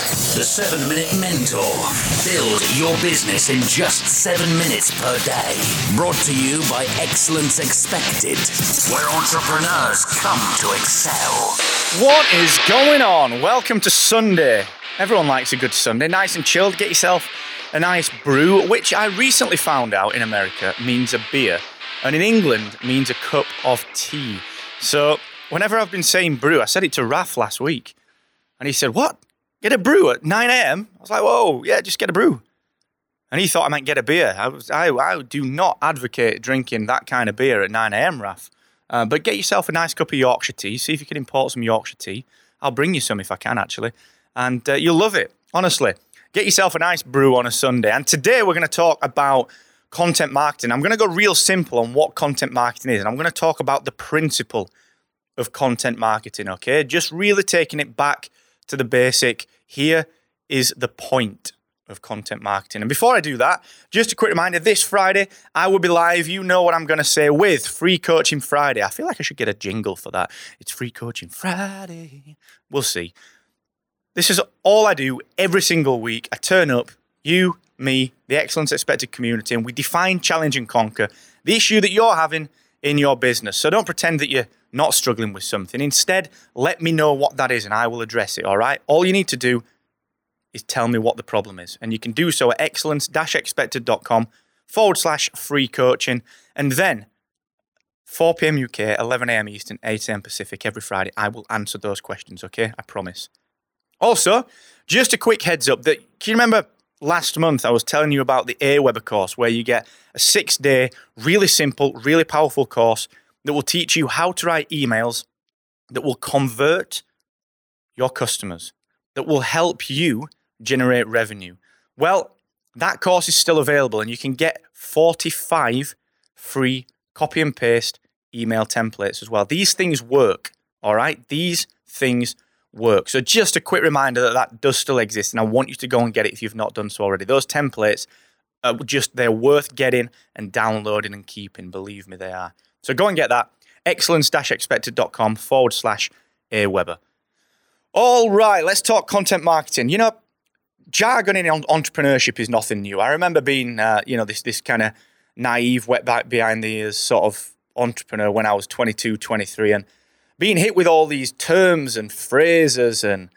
The 7 Minute Mentor. Build your business in just 7 minutes per day. Brought to you by Excellence Expected, where entrepreneurs come to excel. What is going on? Welcome to Sunday. Everyone likes a good Sunday. Nice and chilled. Get yourself a nice brew, which I recently found out in America means a beer, and in England means a cup of tea. So whenever I've been saying brew, I said it to Raf last week, and he said, What? Get a brew at 9 a.m.? I was like, Whoa, yeah, just get a brew. And he thought I might get a beer. I, was, I, I do not advocate drinking that kind of beer at 9 a.m., Raf. Uh, but get yourself a nice cup of Yorkshire tea. See if you can import some Yorkshire tea. I'll bring you some if I can, actually. And uh, you'll love it, honestly. Get yourself a nice brew on a Sunday. And today we're going to talk about content marketing. I'm going to go real simple on what content marketing is. And I'm going to talk about the principle of content marketing, okay? Just really taking it back to the basic. Here is the point of content marketing. And before I do that, just a quick reminder this Friday, I will be live. You know what I'm going to say with Free Coaching Friday. I feel like I should get a jingle for that. It's Free Coaching Friday. We'll see. This is all I do every single week. I turn up, you, me, the Excellence Expected community, and we define, challenge, and conquer the issue that you're having in your business. So don't pretend that you're not struggling with something. Instead, let me know what that is and I will address it, all right? All you need to do is tell me what the problem is. And you can do so at excellence expected.com forward slash free coaching. And then 4 p.m. UK, 11 a.m. Eastern, 8 a.m. Pacific every Friday, I will answer those questions, okay? I promise. Also, just a quick heads up that can you remember last month I was telling you about the Aweber course where you get a six day, really simple, really powerful course that will teach you how to write emails that will convert your customers, that will help you generate revenue. Well, that course is still available and you can get 45 free copy and paste email templates as well. These things work, all right? These things work. So just a quick reminder that that does still exist and I want you to go and get it if you've not done so already. Those templates are just they're worth getting and downloading and keeping, believe me they are. So go and get that. Excellence-expected.com forward slash Aweber. All right, let's talk content marketing. You know, jargon in entrepreneurship is nothing new. I remember being, uh, you know, this this kind of naive, wet back behind the ears sort of entrepreneur when I was 22, 23, and being hit with all these terms and phrases and,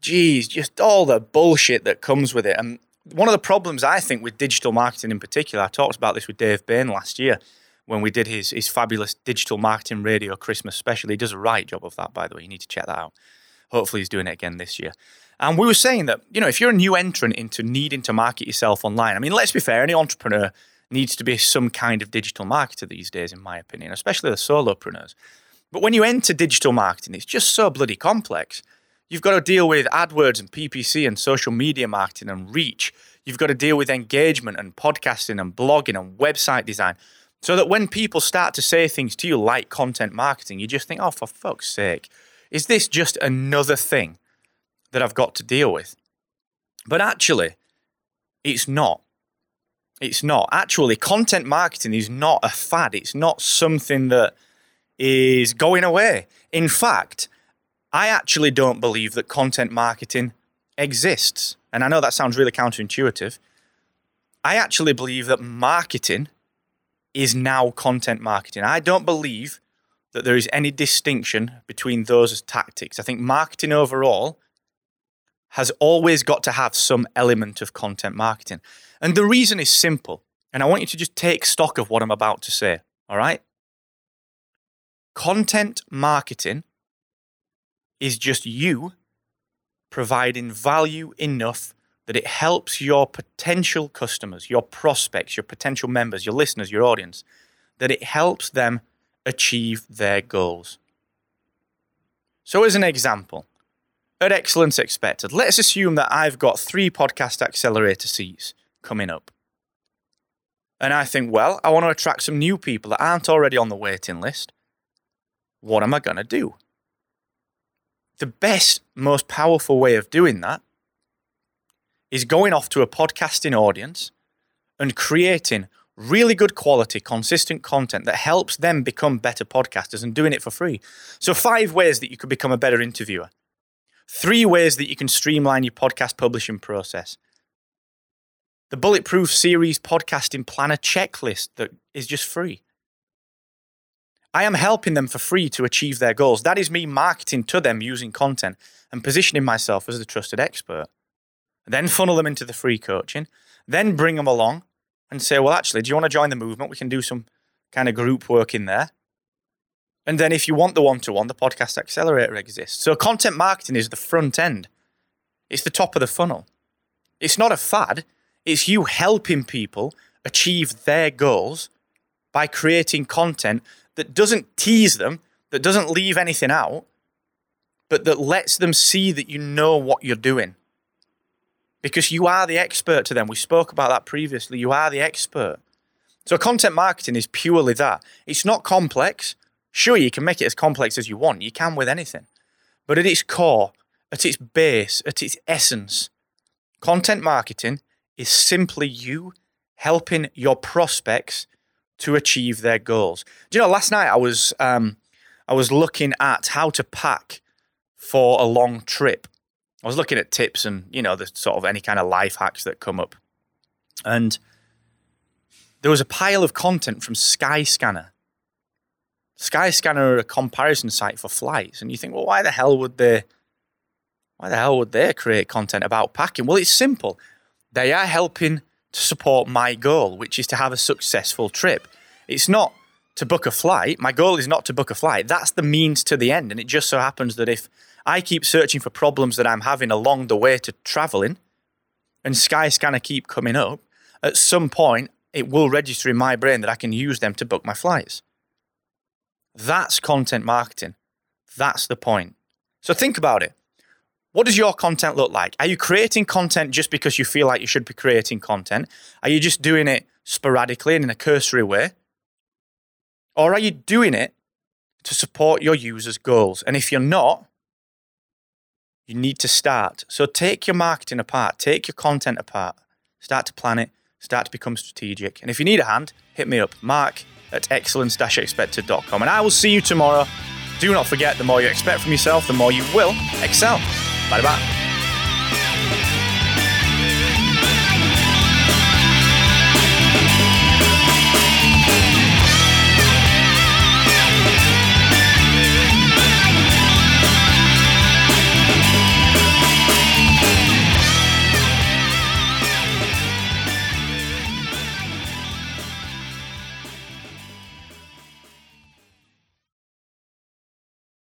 geez, just all the bullshit that comes with it. And one of the problems I think with digital marketing in particular, I talked about this with Dave Bain last year when we did his his fabulous digital marketing radio Christmas special. He does a right job of that, by the way. You need to check that out. Hopefully, he's doing it again this year. And we were saying that, you know, if you're a new entrant into needing to market yourself online, I mean, let's be fair, any entrepreneur needs to be some kind of digital marketer these days, in my opinion, especially the solopreneurs. But when you enter digital marketing, it's just so bloody complex. You've got to deal with AdWords and PPC and social media marketing and reach. You've got to deal with engagement and podcasting and blogging and website design. So that when people start to say things to you like content marketing, you just think, oh, for fuck's sake, is this just another thing that I've got to deal with? But actually, it's not. It's not. Actually, content marketing is not a fad. It's not something that is going away. In fact, I actually don't believe that content marketing exists. And I know that sounds really counterintuitive. I actually believe that marketing is now content marketing. I don't believe that there is any distinction between those as tactics. I think marketing overall has always got to have some element of content marketing. And the reason is simple. And I want you to just take stock of what I'm about to say. All right? Content marketing is just you providing value enough that it helps your potential customers, your prospects, your potential members, your listeners, your audience, that it helps them achieve their goals. So, as an example, at Excellence Expected, let's assume that I've got three podcast accelerator seats coming up. and I think, well, I want to attract some new people that aren't already on the waiting list. What am I going to do? The best, most powerful way of doing that is going off to a podcasting audience and creating really good quality, consistent content that helps them become better podcasters and doing it for free. So, five ways that you could become a better interviewer, three ways that you can streamline your podcast publishing process. The Bulletproof Series podcasting planner checklist that is just free. I am helping them for free to achieve their goals. That is me marketing to them using content and positioning myself as the trusted expert. Then funnel them into the free coaching, then bring them along and say, well, actually, do you want to join the movement? We can do some kind of group work in there. And then if you want the one to one, the podcast accelerator exists. So content marketing is the front end, it's the top of the funnel. It's not a fad, it's you helping people achieve their goals by creating content that doesn't tease them, that doesn't leave anything out, but that lets them see that you know what you're doing because you are the expert to them. We spoke about that previously. You are the expert. So content marketing is purely that. It's not complex. Sure, you can make it as complex as you want. You can with anything. But at its core, at its base, at its essence, content marketing is simply you helping your prospects to achieve their goals. Do you know, last night I was um, I was looking at how to pack for a long trip. I was looking at tips and you know the sort of any kind of life hacks that come up, and there was a pile of content from Skyscanner. Skyscanner are a comparison site for flights, and you think, well, why the hell would they? Why the hell would they create content about packing? Well, it's simple. They are helping to support my goal, which is to have a successful trip. It's not to book a flight. My goal is not to book a flight. That's the means to the end. And it just so happens that if I keep searching for problems that I'm having along the way to traveling, and Skyscanner keep coming up, at some point it will register in my brain that I can use them to book my flights. That's content marketing. That's the point. So think about it. What does your content look like? Are you creating content just because you feel like you should be creating content? Are you just doing it sporadically and in a cursory way? Or are you doing it to support your users' goals? And if you're not, you need to start. So take your marketing apart, take your content apart, start to plan it, start to become strategic. And if you need a hand, hit me up, mark at excellence-expected.com. And I will see you tomorrow. Do not forget, the more you expect from yourself, the more you will excel. Bye bye.